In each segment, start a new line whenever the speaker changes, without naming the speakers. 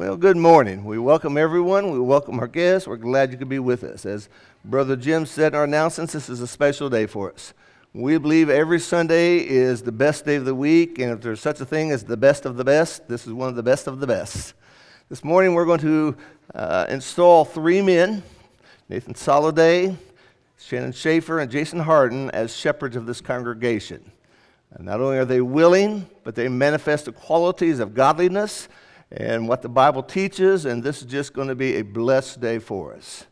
Well, good morning. We welcome everyone. We welcome our guests. We're glad you could be with us. As Brother Jim said in our announcements, this is a special day for us. We believe every Sunday is the best day of the week, and if there's such a thing as the best of the best, this is one of the best of the best. This morning we're going to uh, install three men Nathan Soliday, Shannon Schaefer, and Jason Hardin as shepherds of this congregation. And not only are they willing, but they manifest the qualities of godliness and what the Bible teaches, and this is just going to be a blessed day for us.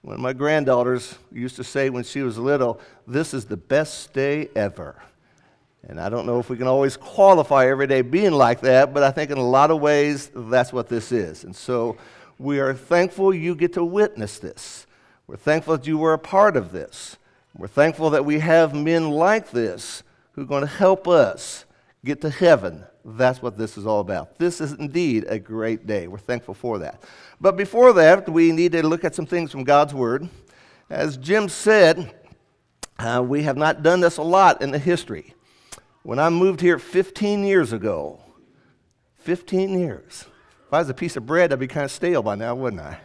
One of my granddaughters used to say when she was little, This is the best day ever. And I don't know if we can always qualify every day being like that, but I think in a lot of ways that's what this is. And so we are thankful you get to witness this. We're thankful that you were a part of this. We're thankful that we have men like this who are going to help us get to heaven that's what this is all about. This is indeed a great day. We're thankful for that. But before that, we need to look at some things from God's Word. As Jim said, uh, we have not done this a lot in the history. When I moved here 15 years ago, 15 years. If I was a piece of bread, I'd be kind of stale by now, wouldn't I?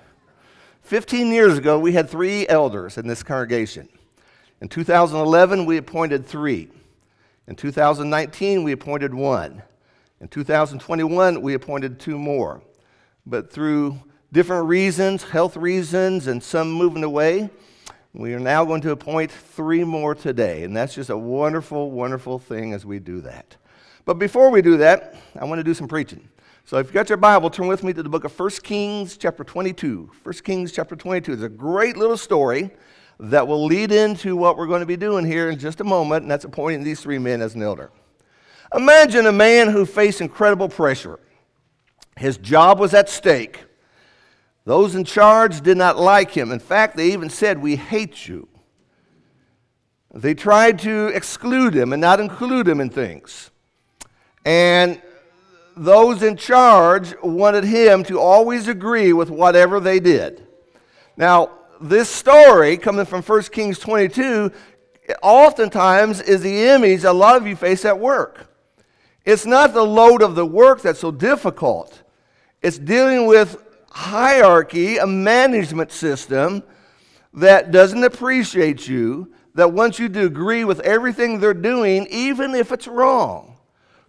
15 years ago, we had three elders in this congregation. In 2011, we appointed three. In 2019, we appointed one. In 2021, we appointed two more. But through different reasons, health reasons, and some moving away, we are now going to appoint three more today. And that's just a wonderful, wonderful thing as we do that. But before we do that, I want to do some preaching. So if you've got your Bible, turn with me to the book of 1 Kings, chapter 22. 1 Kings, chapter 22 is a great little story that will lead into what we're going to be doing here in just a moment, and that's appointing these three men as an elder. Imagine a man who faced incredible pressure. His job was at stake. Those in charge did not like him. In fact, they even said, We hate you. They tried to exclude him and not include him in things. And those in charge wanted him to always agree with whatever they did. Now, this story coming from 1 Kings 22 oftentimes is the image a lot of you face at work. It's not the load of the work that's so difficult, it's dealing with hierarchy, a management system that doesn't appreciate you, that wants you to agree with everything they're doing, even if it's wrong.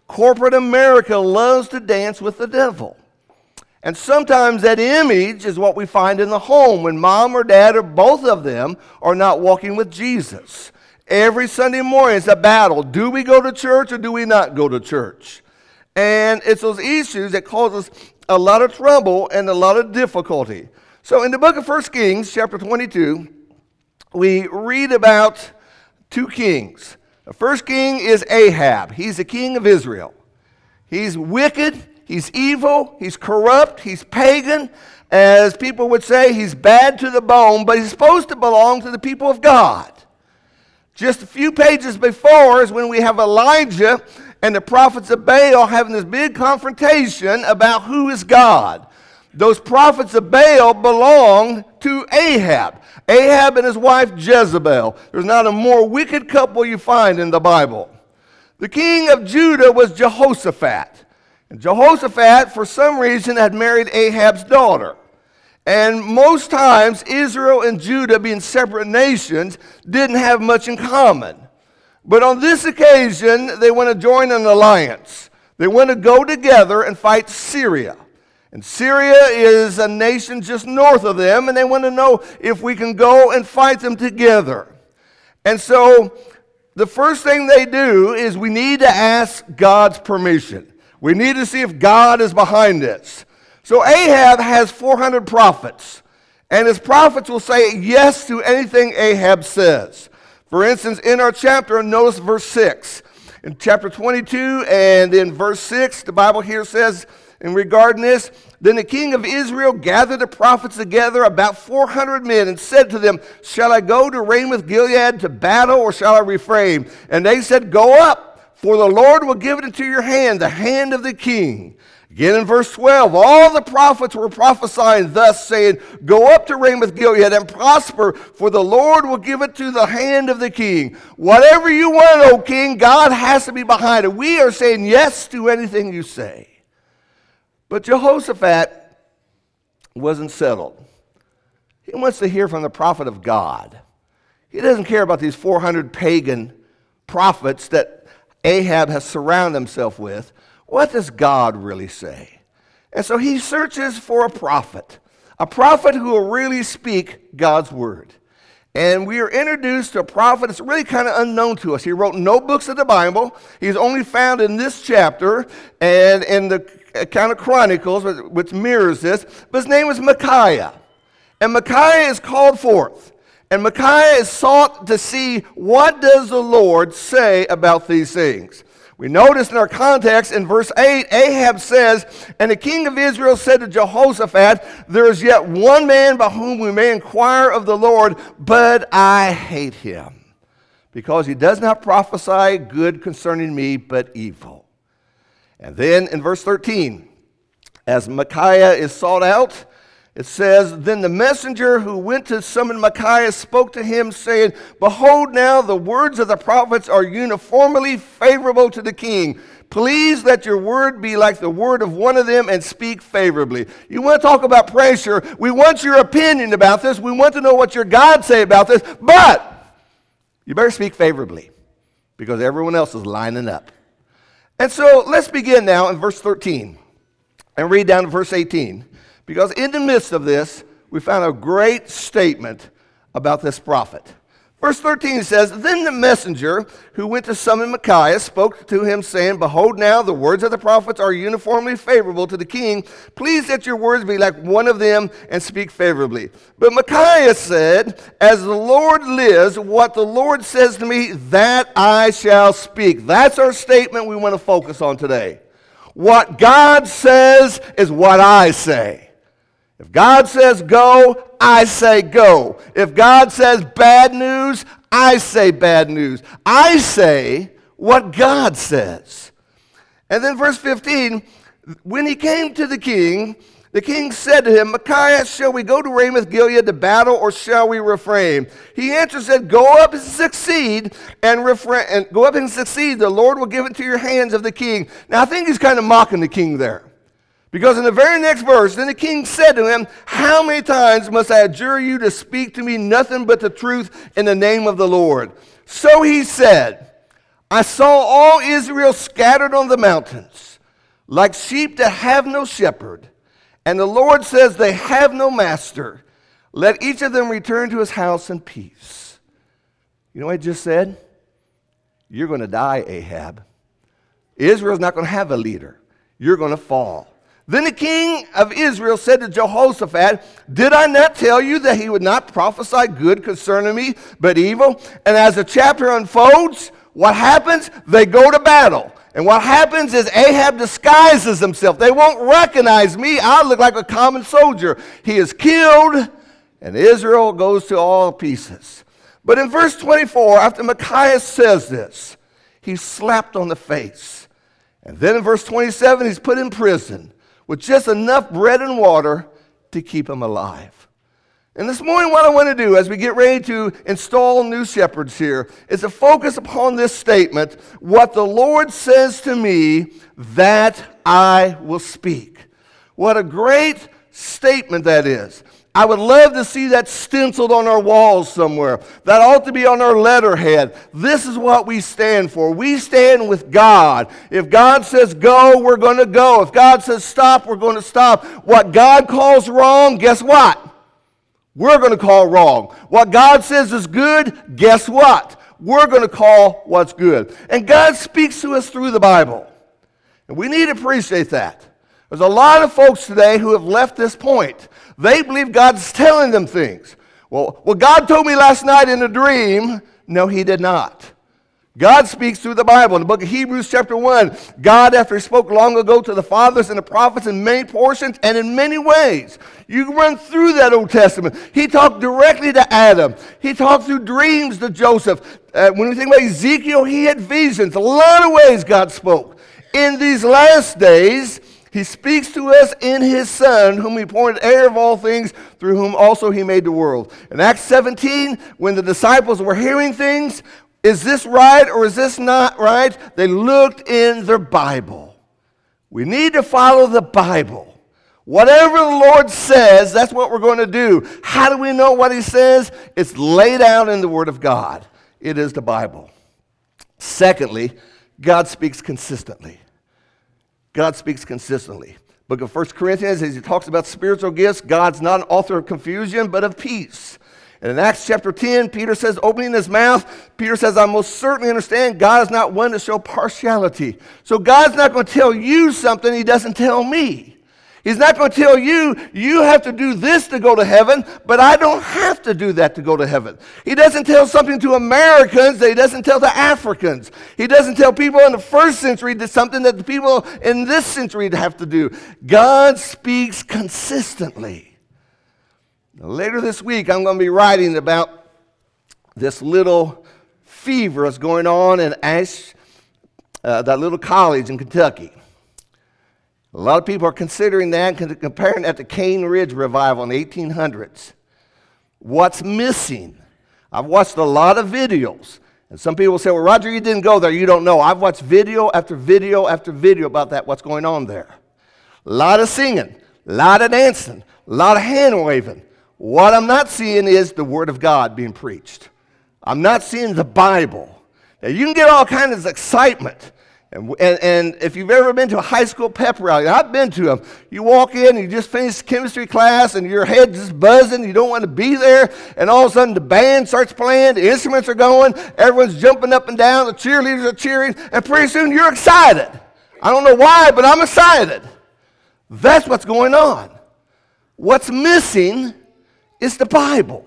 Corporate America loves to dance with the devil. And sometimes that image is what we find in the home when mom or dad or both of them are not walking with Jesus. Every Sunday morning, it's a battle. Do we go to church or do we not go to church? And it's those issues that cause us a lot of trouble and a lot of difficulty. So in the book of 1 Kings, chapter 22, we read about two kings. The first king is Ahab. He's the king of Israel. He's wicked, he's evil, he's corrupt, he's pagan. As people would say, he's bad to the bone, but he's supposed to belong to the people of God. Just a few pages before is when we have Elijah and the prophets of Baal having this big confrontation about who is God. Those prophets of Baal belong to Ahab. Ahab and his wife Jezebel. There's not a more wicked couple you find in the Bible. The king of Judah was Jehoshaphat. And Jehoshaphat, for some reason, had married Ahab's daughter. And most times, Israel and Judah, being separate nations, didn't have much in common. But on this occasion, they want to join an alliance. They want to go together and fight Syria. And Syria is a nation just north of them, and they want to know if we can go and fight them together. And so, the first thing they do is we need to ask God's permission. We need to see if God is behind this. So Ahab has 400 prophets, and his prophets will say yes to anything Ahab says. For instance, in our chapter, notice verse 6. In chapter 22 and in verse 6, the Bible here says, in regarding this, then the king of Israel gathered the prophets together, about 400 men, and said to them, Shall I go to Ramoth Gilead to battle, or shall I refrain? And they said, Go up, for the Lord will give it into your hand, the hand of the king. Again in verse 12, all the prophets were prophesying thus, saying, Go up to Ramoth Gilead and prosper, for the Lord will give it to the hand of the king. Whatever you want, O king, God has to be behind it. We are saying yes to anything you say. But Jehoshaphat wasn't settled. He wants to hear from the prophet of God. He doesn't care about these 400 pagan prophets that Ahab has surrounded himself with. What does God really say? And so he searches for a prophet, a prophet who will really speak God's word. And we are introduced to a prophet that's really kind of unknown to us. He wrote no books of the Bible. He's only found in this chapter and in the account of Chronicles, which mirrors this. But his name is Micaiah. And Micaiah is called forth. And Micaiah is sought to see what does the Lord say about these things. We notice in our context in verse 8, Ahab says, And the king of Israel said to Jehoshaphat, There is yet one man by whom we may inquire of the Lord, but I hate him, because he does not prophesy good concerning me, but evil. And then in verse 13, as Micaiah is sought out, it says, Then the messenger who went to summon Micaiah spoke to him, saying, Behold, now the words of the prophets are uniformly favorable to the king. Please let your word be like the word of one of them and speak favorably. You want to talk about pressure? We want your opinion about this. We want to know what your God say about this, but you better speak favorably because everyone else is lining up. And so let's begin now in verse 13 and read down to verse 18. Because in the midst of this, we found a great statement about this prophet. Verse 13 says, Then the messenger who went to summon Micaiah spoke to him, saying, Behold, now the words of the prophets are uniformly favorable to the king. Please let your words be like one of them and speak favorably. But Micaiah said, As the Lord lives, what the Lord says to me, that I shall speak. That's our statement we want to focus on today. What God says is what I say. If God says go, I say go. If God says bad news, I say bad news. I say what God says. And then verse 15, when he came to the king, the king said to him, Micaiah, shall we go to Ramoth Gilead to battle, or shall we refrain? He answered, said, Go up and succeed, and refrain, and go up and succeed. The Lord will give it to your hands of the king. Now I think he's kind of mocking the king there. Because in the very next verse, then the king said to him, How many times must I adjure you to speak to me nothing but the truth in the name of the Lord? So he said, I saw all Israel scattered on the mountains, like sheep that have no shepherd. And the Lord says, They have no master. Let each of them return to his house in peace. You know what I just said? You're going to die, Ahab. Israel's not going to have a leader. You're going to fall. Then the king of Israel said to Jehoshaphat, Did I not tell you that he would not prophesy good concerning me, but evil? And as the chapter unfolds, what happens? They go to battle. And what happens is Ahab disguises himself. They won't recognize me. I look like a common soldier. He is killed, and Israel goes to all pieces. But in verse 24, after Micaiah says this, he's slapped on the face. And then in verse 27, he's put in prison with just enough bread and water to keep him alive. And this morning, what I want to do as we get ready to install new shepherds here is to focus upon this statement what the Lord says to me, that I will speak. What a great statement that is. I would love to see that stenciled on our walls somewhere. That ought to be on our letterhead. This is what we stand for. We stand with God. If God says go, we're going to go. If God says stop, we're going to stop. What God calls wrong, guess what? We're going to call wrong. What God says is good, guess what? We're going to call what's good. And God speaks to us through the Bible. And we need to appreciate that. There's a lot of folks today who have left this point. They believe God's telling them things. Well, well, God told me last night in a dream. No, He did not. God speaks through the Bible. In the book of Hebrews, chapter 1, God, after He spoke long ago to the fathers and the prophets in many portions and in many ways, you run through that Old Testament. He talked directly to Adam, He talked through dreams to Joseph. Uh, when we think about Ezekiel, he had visions. A lot of ways God spoke. In these last days, he speaks to us in his Son, whom he appointed heir of all things, through whom also he made the world. In Acts 17, when the disciples were hearing things, is this right or is this not right? They looked in their Bible. We need to follow the Bible. Whatever the Lord says, that's what we're going to do. How do we know what He says? It's laid out in the Word of God. It is the Bible. Secondly, God speaks consistently. God speaks consistently. Book of 1 Corinthians, as he talks about spiritual gifts, God's not an author of confusion, but of peace. And in Acts chapter 10, Peter says, opening his mouth, Peter says, I most certainly understand God is not one to show partiality. So God's not going to tell you something he doesn't tell me. He's not going to tell you, you have to do this to go to heaven, but I don't have to do that to go to heaven. He doesn't tell something to Americans that he doesn't tell to Africans. He doesn't tell people in the first century that something that the people in this century have to do. God speaks consistently. Now, later this week, I'm going to be writing about this little fever that's going on in Ash, uh, that little college in Kentucky. A lot of people are considering that, comparing that to Cane Ridge revival in the 1800s. What's missing? I've watched a lot of videos. And some people say, well, Roger, you didn't go there. You don't know. I've watched video after video after video about that, what's going on there. A lot of singing, a lot of dancing, a lot of hand waving. What I'm not seeing is the Word of God being preached. I'm not seeing the Bible. Now, you can get all kinds of excitement and, and, and, if you've ever been to a high school pep rally, I've been to them. You walk in, and you just finished chemistry class, and your head's just buzzing. You don't want to be there. And all of a sudden, the band starts playing, the instruments are going, everyone's jumping up and down, the cheerleaders are cheering, and pretty soon you're excited. I don't know why, but I'm excited. That's what's going on. What's missing is the Bible.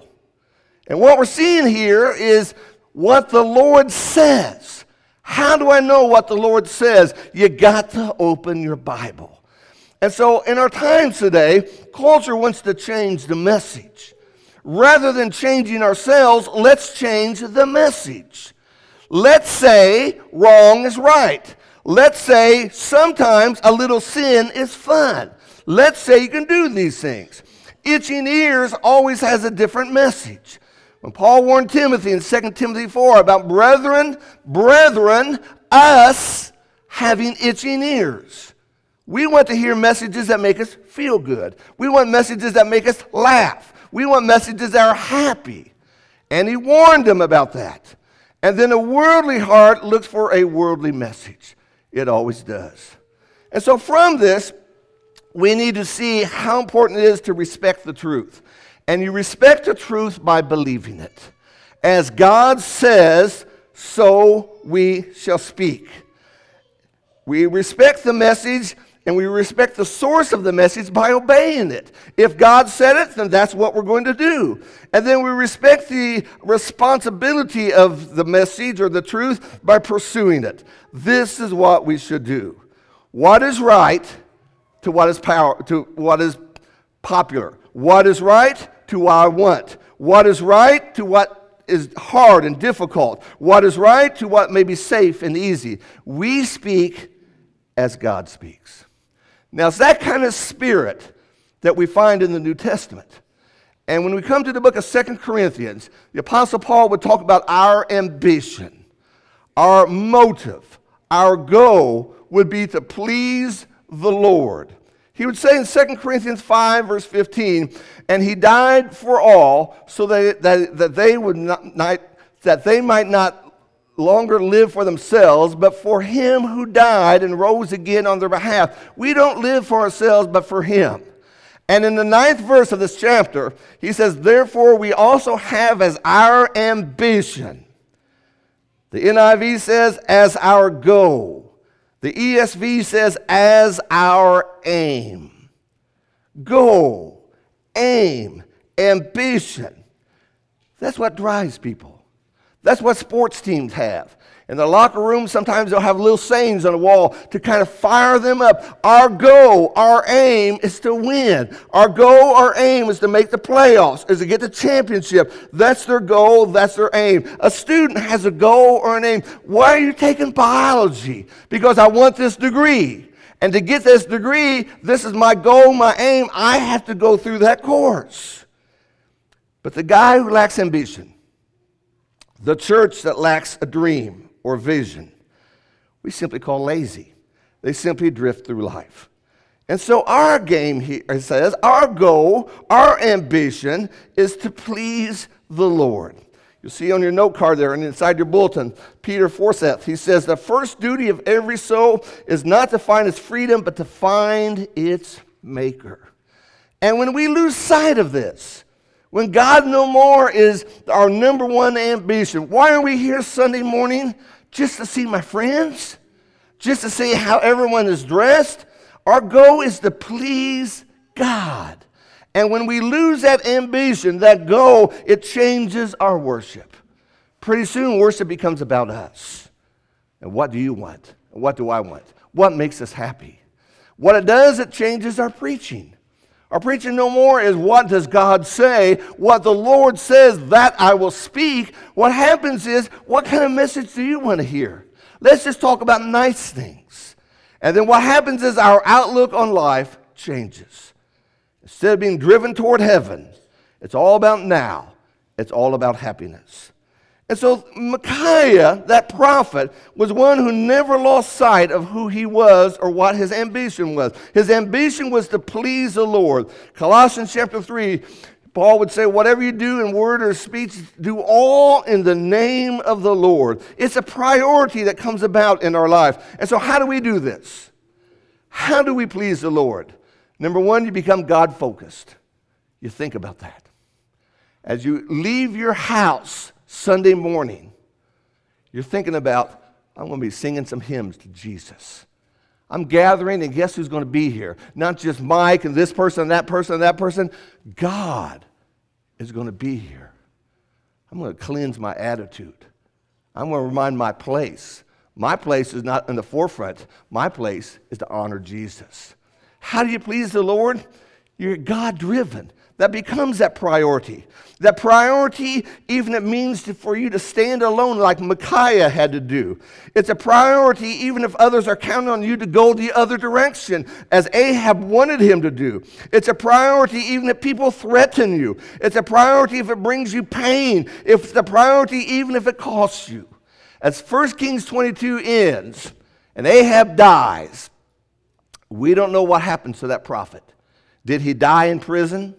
And what we're seeing here is what the Lord says. How do I know what the Lord says? You got to open your Bible. And so, in our times today, culture wants to change the message. Rather than changing ourselves, let's change the message. Let's say wrong is right. Let's say sometimes a little sin is fun. Let's say you can do these things. Itching ears always has a different message. When Paul warned Timothy in 2 Timothy 4 about brethren, brethren, us having itching ears. We want to hear messages that make us feel good. We want messages that make us laugh. We want messages that are happy. And he warned them about that. And then a worldly heart looks for a worldly message. It always does. And so from this, we need to see how important it is to respect the truth. And you respect the truth by believing it. As God says, so we shall speak. We respect the message and we respect the source of the message by obeying it. If God said it, then that's what we're going to do. And then we respect the responsibility of the message or the truth by pursuing it. This is what we should do. What is right to what is power to what is popular. What is right to what I want. What is right to what is hard and difficult. What is right to what may be safe and easy. We speak as God speaks. Now, it's that kind of spirit that we find in the New Testament. And when we come to the book of Second Corinthians, the Apostle Paul would talk about our ambition, our motive, our goal would be to please the Lord. He would say in 2 Corinthians 5, verse 15, and he died for all so that, that, that, they would not, not, that they might not longer live for themselves, but for him who died and rose again on their behalf. We don't live for ourselves, but for him. And in the ninth verse of this chapter, he says, Therefore, we also have as our ambition. The NIV says, as our goal the ESV says, as our aim. Goal, aim, ambition. That's what drives people. That's what sports teams have. In the locker room, sometimes they'll have little sayings on the wall to kind of fire them up. Our goal, our aim is to win. Our goal, our aim is to make the playoffs, is to get the championship. That's their goal, that's their aim. A student has a goal or an aim. Why are you taking biology? Because I want this degree. And to get this degree, this is my goal, my aim. I have to go through that course. But the guy who lacks ambition, the church that lacks a dream, or vision. We simply call lazy. They simply drift through life. And so, our game here says, our goal, our ambition is to please the Lord. You'll see on your note card there and inside your bulletin, Peter Forsyth, he says, The first duty of every soul is not to find its freedom, but to find its maker. And when we lose sight of this, when God no more is our number one ambition, why are we here Sunday morning? Just to see my friends? Just to see how everyone is dressed? Our goal is to please God. And when we lose that ambition, that goal, it changes our worship. Pretty soon, worship becomes about us. And what do you want? What do I want? What makes us happy? What it does, it changes our preaching. Our preaching no more is what does God say? What the Lord says, that I will speak. What happens is, what kind of message do you want to hear? Let's just talk about nice things. And then what happens is our outlook on life changes. Instead of being driven toward heaven, it's all about now, it's all about happiness. And so Micaiah, that prophet, was one who never lost sight of who he was or what his ambition was. His ambition was to please the Lord. Colossians chapter 3, Paul would say, Whatever you do in word or speech, do all in the name of the Lord. It's a priority that comes about in our life. And so, how do we do this? How do we please the Lord? Number one, you become God focused. You think about that. As you leave your house Sunday morning, you're thinking about, I'm going to be singing some hymns to Jesus. I'm gathering, and guess who's going to be here? Not just Mike and this person and that person and that person. God is going to be here. I'm going to cleanse my attitude. I'm going to remind my place. My place is not in the forefront. My place is to honor Jesus. How do you please the Lord? You're God driven. That becomes that priority. That priority, even it means to, for you to stand alone like Micaiah had to do. It's a priority even if others are counting on you to go the other direction, as Ahab wanted him to do. It's a priority even if people threaten you. It's a priority if it brings you pain. It's a priority even if it costs you. As 1 Kings 22 ends and Ahab dies, we don't know what happens to that prophet. Did he die in prison?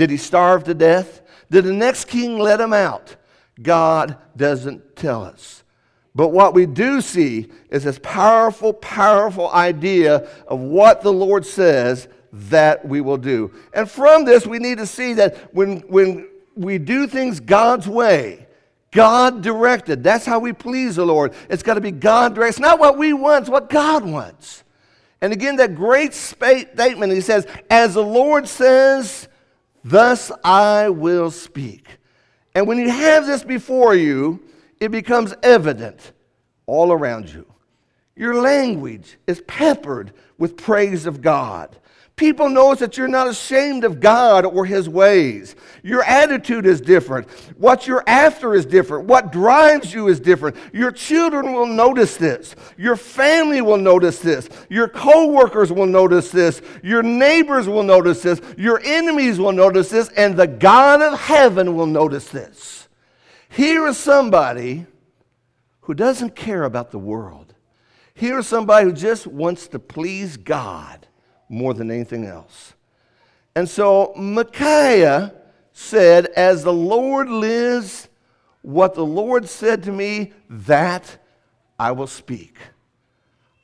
Did he starve to death? Did the next king let him out? God doesn't tell us. But what we do see is this powerful, powerful idea of what the Lord says that we will do. And from this, we need to see that when, when we do things God's way, God directed, that's how we please the Lord. It's got to be God directed. It's not what we want, it's what God wants. And again, that great statement, he says, as the Lord says, Thus I will speak. And when you have this before you, it becomes evident all around you. Your language is peppered with praise of God. People notice that you're not ashamed of God or His ways. Your attitude is different. What you're after is different. What drives you is different. Your children will notice this. Your family will notice this. Your coworkers will notice this. Your neighbors will notice this. Your enemies will notice this. And the God of heaven will notice this. Here is somebody who doesn't care about the world. Here is somebody who just wants to please God more than anything else. And so Micaiah said, As the Lord lives, what the Lord said to me, that I will speak.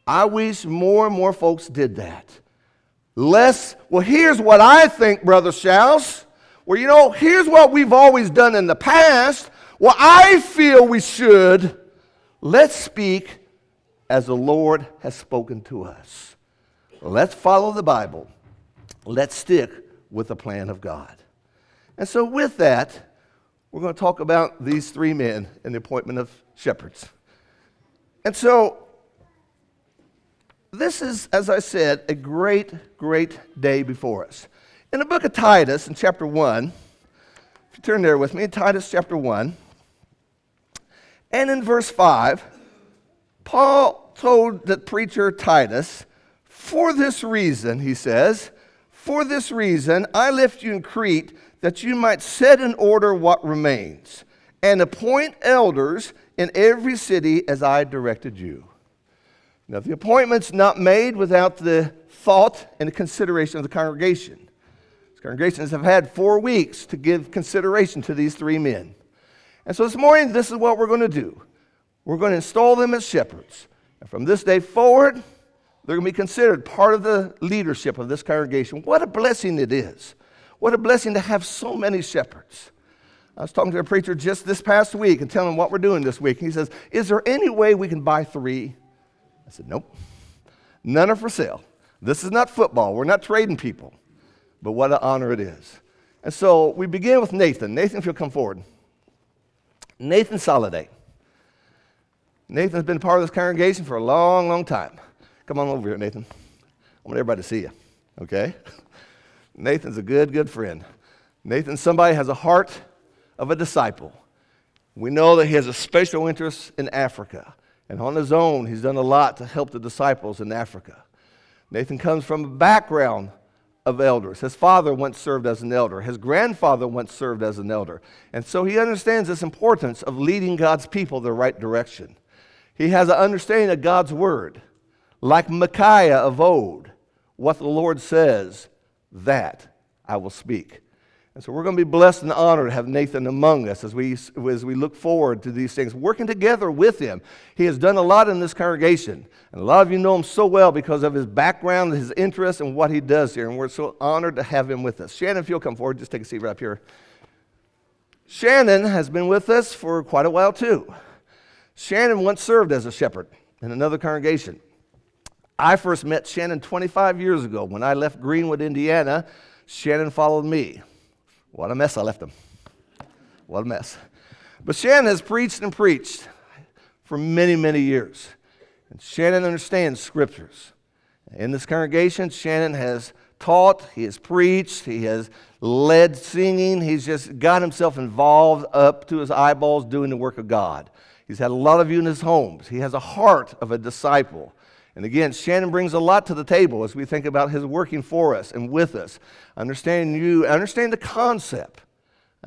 I wish more and more folks did that. Less, well, here's what I think, Brother Shouse. Well, you know, here's what we've always done in the past. Well, I feel we should. Let's speak as the Lord has spoken to us. Let's follow the Bible. Let's stick with the plan of God. And so, with that, we're going to talk about these three men and the appointment of shepherds. And so, this is, as I said, a great, great day before us. In the book of Titus, in chapter 1, if you turn there with me, Titus chapter 1, and in verse 5, Paul told the preacher Titus for this reason, he says, for this reason I left you in Crete that you might set in order what remains and appoint elders in every city as I directed you. Now, the appointment's not made without the thought and the consideration of the congregation. These congregations have had four weeks to give consideration to these three men. And so this morning, this is what we're going to do. We're going to install them as shepherds. And from this day forward, they're going to be considered part of the leadership of this congregation. What a blessing it is. What a blessing to have so many shepherds. I was talking to a preacher just this past week and telling him what we're doing this week. He says, Is there any way we can buy three? I said, Nope. None are for sale. This is not football. We're not trading people. But what an honor it is. And so we begin with Nathan. Nathan, if you'll come forward. Nathan Soliday. Nathan's been part of this congregation for a long, long time. Come on over here, Nathan. I want everybody to see you, okay? Nathan's a good, good friend. Nathan, somebody has a heart of a disciple. We know that he has a special interest in Africa. And on his own, he's done a lot to help the disciples in Africa. Nathan comes from a background of elders. His father once served as an elder, his grandfather once served as an elder. And so he understands this importance of leading God's people the right direction. He has an understanding of God's word. Like Micaiah of old, what the Lord says, that I will speak. And so we're going to be blessed and honored to have Nathan among us as we, as we look forward to these things, working together with him. He has done a lot in this congregation. And a lot of you know him so well because of his background, his interest, and what he does here. And we're so honored to have him with us. Shannon, if you'll come forward, just take a seat right up here. Shannon has been with us for quite a while, too. Shannon once served as a shepherd in another congregation. I first met Shannon 25 years ago when I left Greenwood, Indiana. Shannon followed me. What a mess I left him. What a mess. But Shannon has preached and preached for many, many years. And Shannon understands scriptures. In this congregation, Shannon has taught, he has preached, he has led singing, he's just got himself involved up to his eyeballs doing the work of God. He's had a lot of you in his homes. He has a heart of a disciple. And again, Shannon brings a lot to the table as we think about his working for us and with us. Understanding you, understand the concept.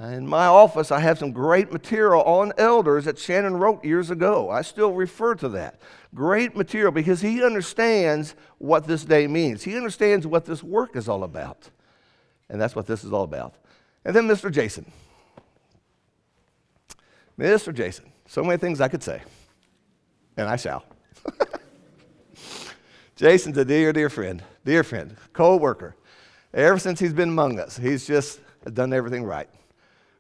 Uh, in my office, I have some great material on elders that Shannon wrote years ago. I still refer to that. Great material because he understands what this day means. He understands what this work is all about. And that's what this is all about. And then Mr. Jason. Mr. Jason. So many things I could say, and I shall. Jason's a dear, dear friend, dear friend, co worker. Ever since he's been among us, he's just done everything right.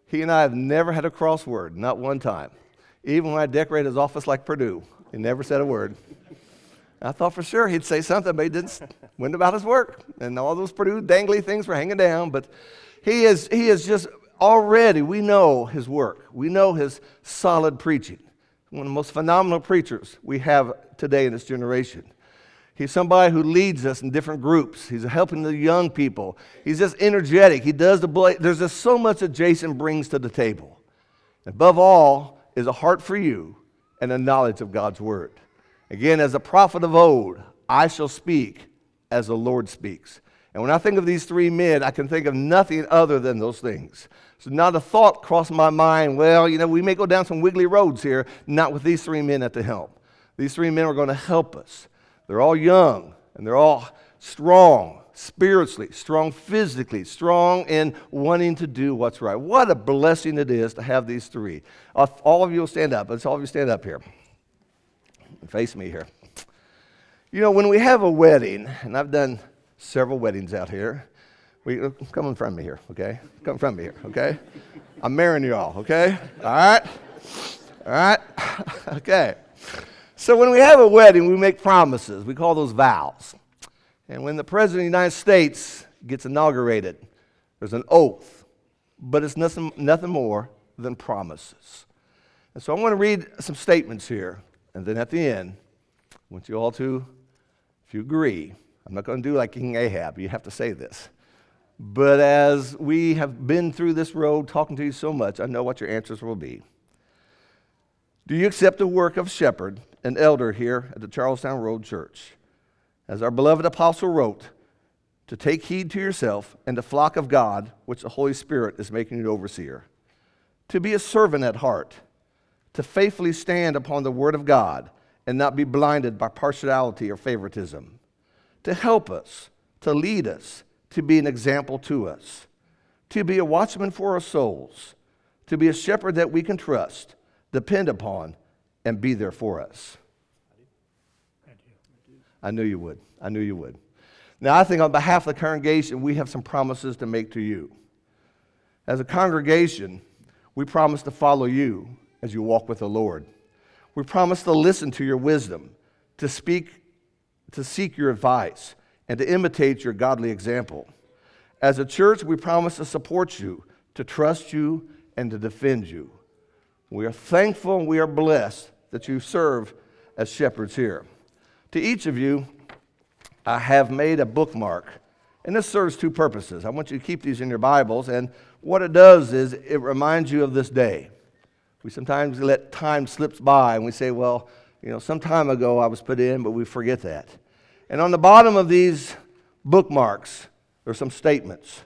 He and I have never had a crossword, not one time. Even when I decorated his office like Purdue, he never said a word. I thought for sure he'd say something, but he didn't. Went about his work, and all those Purdue dangly things were hanging down. But he is, he is just already, we know his work. We know his solid preaching. One of the most phenomenal preachers we have today in this generation. He's somebody who leads us in different groups. He's helping the young people. He's just energetic. He does the bla- there's just so much that Jason brings to the table. Above all is a heart for you and a knowledge of God's word. Again, as a prophet of old, I shall speak as the Lord speaks. And when I think of these three men, I can think of nothing other than those things. So not a thought crossed my mind, well, you know, we may go down some wiggly roads here, not with these three men at the helm. These three men are going to help us. They're all young and they're all strong spiritually, strong physically, strong in wanting to do what's right. What a blessing it is to have these three. Uh, all of you will stand up. Let's all of you stand up here. Face me here. You know, when we have a wedding, and I've done several weddings out here. We, uh, come in front of me here, okay? Come in front of me here, okay? I'm marrying you all, okay? All right? All right? okay. So when we have a wedding, we make promises. We call those vows. And when the President of the United States gets inaugurated, there's an oath, but it's nothing, nothing more than promises. And so I want to read some statements here, and then at the end, I want you all to, if you agree, I'm not going to do like King Ahab. You have to say this. But as we have been through this road talking to you so much, I know what your answers will be. Do you accept the work of shepherd and elder here at the Charlestown Road Church? As our beloved apostle wrote, to take heed to yourself and the flock of God, which the Holy Spirit is making you overseer. To be a servant at heart, to faithfully stand upon the word of God and not be blinded by partiality or favoritism, to help us, to lead us, to be an example to us, to be a watchman for our souls, to be a shepherd that we can trust, depend upon, and be there for us. I knew you would. I knew you would. Now, I think on behalf of the congregation, we have some promises to make to you. As a congregation, we promise to follow you as you walk with the Lord. We promise to listen to your wisdom, to speak, to seek your advice, and to imitate your godly example. As a church, we promise to support you, to trust you, and to defend you. We are thankful and we are blessed that you serve as shepherds here. To each of you, I have made a bookmark, and this serves two purposes. I want you to keep these in your Bibles, and what it does is it reminds you of this day. We sometimes let time slips by and we say, well, you know, some time ago I was put in, but we forget that. And on the bottom of these bookmarks, there are some statements.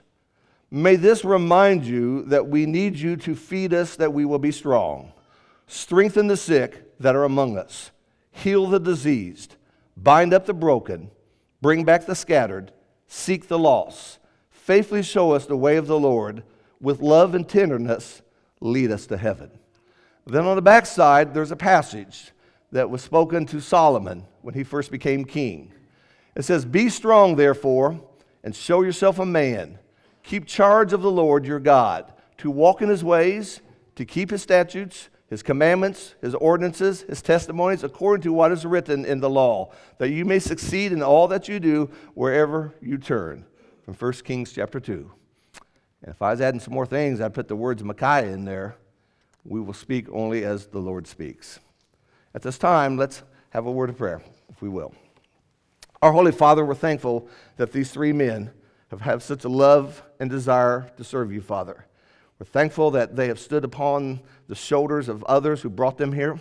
May this remind you that we need you to feed us that we will be strong, strengthen the sick that are among us, heal the diseased, bind up the broken, bring back the scattered, seek the lost, faithfully show us the way of the Lord, with love and tenderness, lead us to heaven. Then on the back side, there's a passage that was spoken to Solomon when he first became king. It says, Be strong, therefore, and show yourself a man. Keep charge of the Lord your God, to walk in his ways, to keep his statutes, his commandments, his ordinances, his testimonies, according to what is written in the law, that you may succeed in all that you do wherever you turn. From 1 Kings chapter 2. And if I was adding some more things, I'd put the words Micaiah in there we will speak only as the Lord speaks. At this time, let's have a word of prayer, if we will. Our Holy Father, we're thankful that these three men have had such a love and desire to serve you, Father. We're thankful that they have stood upon the shoulders of others who brought them here.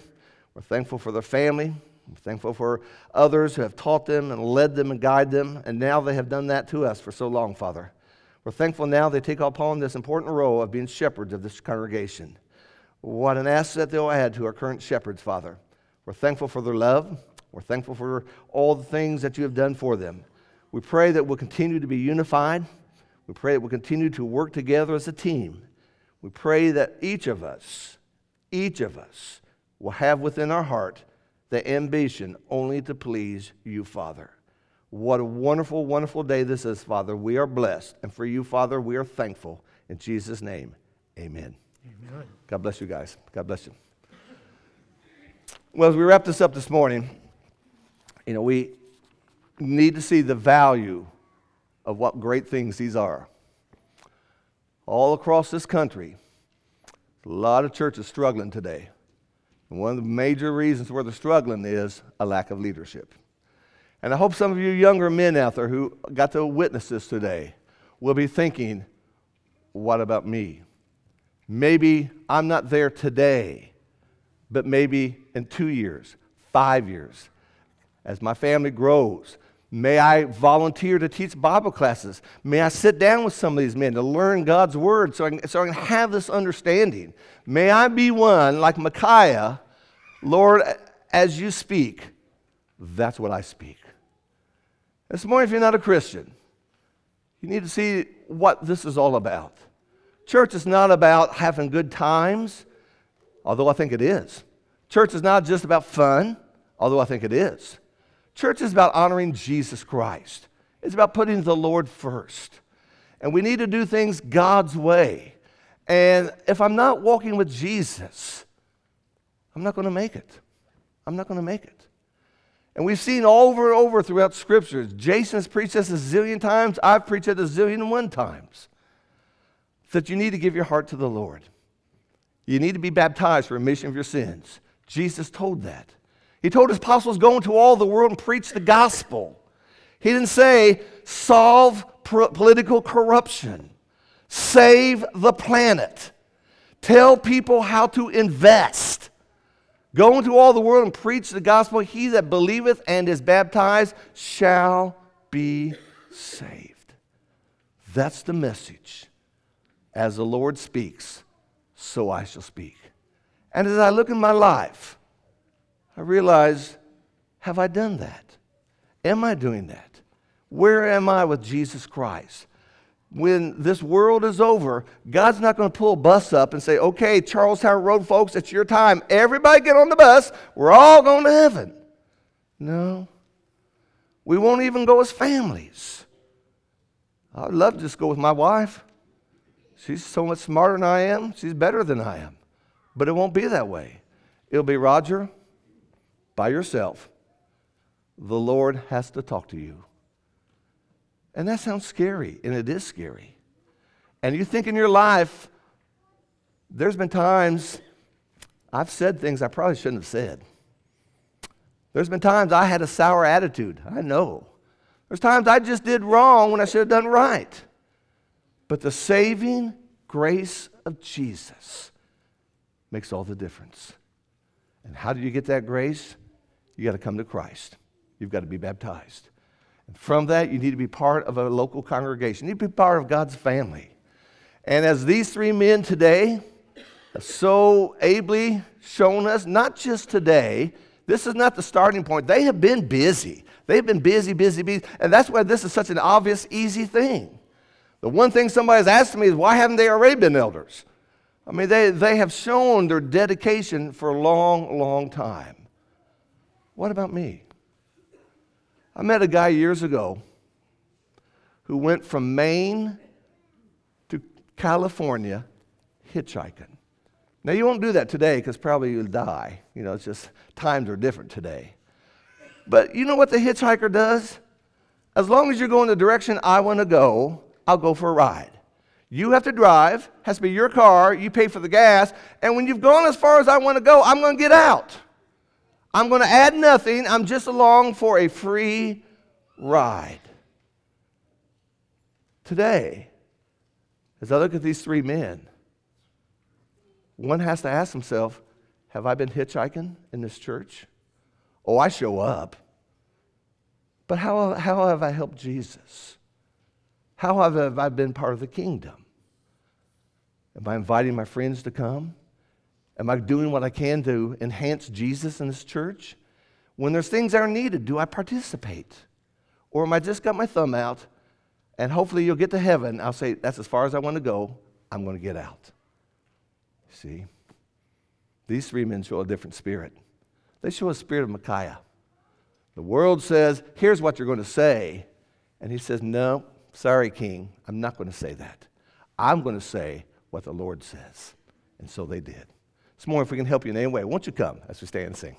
We're thankful for their family. We're thankful for others who have taught them and led them and guided them, and now they have done that to us for so long, Father. We're thankful now they take upon this important role of being shepherds of this congregation. What an asset they'll add to our current shepherds, Father. We're thankful for their love. We're thankful for all the things that you have done for them. We pray that we'll continue to be unified. We pray that we'll continue to work together as a team. We pray that each of us, each of us, will have within our heart the ambition only to please you, Father. What a wonderful, wonderful day this is, Father. We are blessed. And for you, Father, we are thankful. In Jesus' name, amen. Amen. God bless you guys. God bless you. Well, as we wrap this up this morning, you know, we need to see the value of what great things these are. All across this country, a lot of churches struggling today. And one of the major reasons where they're struggling is a lack of leadership. And I hope some of you younger men out there who got to witness this today will be thinking, what about me? Maybe I'm not there today, but maybe in two years, five years, as my family grows. May I volunteer to teach Bible classes? May I sit down with some of these men to learn God's word so I can, so I can have this understanding? May I be one like Micaiah, Lord, as you speak, that's what I speak. This morning, if you're not a Christian, you need to see what this is all about. Church is not about having good times, although I think it is. Church is not just about fun, although I think it is. Church is about honoring Jesus Christ, it's about putting the Lord first. And we need to do things God's way. And if I'm not walking with Jesus, I'm not going to make it. I'm not going to make it. And we've seen over and over throughout scriptures. Jason has preached this a zillion times. I've preached it a zillion and one times that you need to give your heart to the Lord. You need to be baptized for remission of your sins. Jesus told that. He told his apostles, go into all the world and preach the gospel. He didn't say, solve political corruption, save the planet, tell people how to invest. Go into all the world and preach the gospel. He that believeth and is baptized shall be saved. That's the message. As the Lord speaks, so I shall speak. And as I look in my life, I realize Have I done that? Am I doing that? Where am I with Jesus Christ? When this world is over, God's not going to pull a bus up and say, okay, Charlestown Road folks, it's your time. Everybody get on the bus. We're all going to heaven. No. We won't even go as families. I'd love to just go with my wife. She's so much smarter than I am. She's better than I am. But it won't be that way. It'll be Roger, by yourself. The Lord has to talk to you. And that sounds scary, and it is scary. And you think in your life, there's been times I've said things I probably shouldn't have said. There's been times I had a sour attitude. I know. There's times I just did wrong when I should have done right. But the saving grace of Jesus makes all the difference. And how do you get that grace? You got to come to Christ. You've got to be baptized. And from that, you need to be part of a local congregation. You need to be part of God's family. And as these three men today have so ably shown us, not just today, this is not the starting point. They have been busy. They've been busy, busy, busy. And that's why this is such an obvious, easy thing. The one thing somebody's asked me is, why haven't they already been elders? I mean, they, they have shown their dedication for a long, long time. What about me? I met a guy years ago who went from Maine to California hitchhiking. Now, you won't do that today because probably you'll die. You know, it's just times are different today. But you know what the hitchhiker does? As long as you're going the direction I want to go, I'll go for a ride. You have to drive, has to be your car, you pay for the gas, and when you've gone as far as I want to go, I'm going to get out. I'm going to add nothing, I'm just along for a free ride. Today, as I look at these three men, one has to ask himself Have I been hitchhiking in this church? Oh, I show up. But how, how have I helped Jesus? How have I been part of the kingdom? Am I inviting my friends to come? Am I doing what I can to enhance Jesus in this church? When there's things that are needed, do I participate? Or am I just got my thumb out and hopefully you'll get to heaven? I'll say, that's as far as I want to go. I'm going to get out. See? These three men show a different spirit. They show a spirit of Micaiah. The world says, here's what you're going to say. And he says, no, sorry, king, I'm not going to say that. I'm going to say what the Lord says. And so they did. It's more if we can help you in any way. Won't you come as we stand and sing?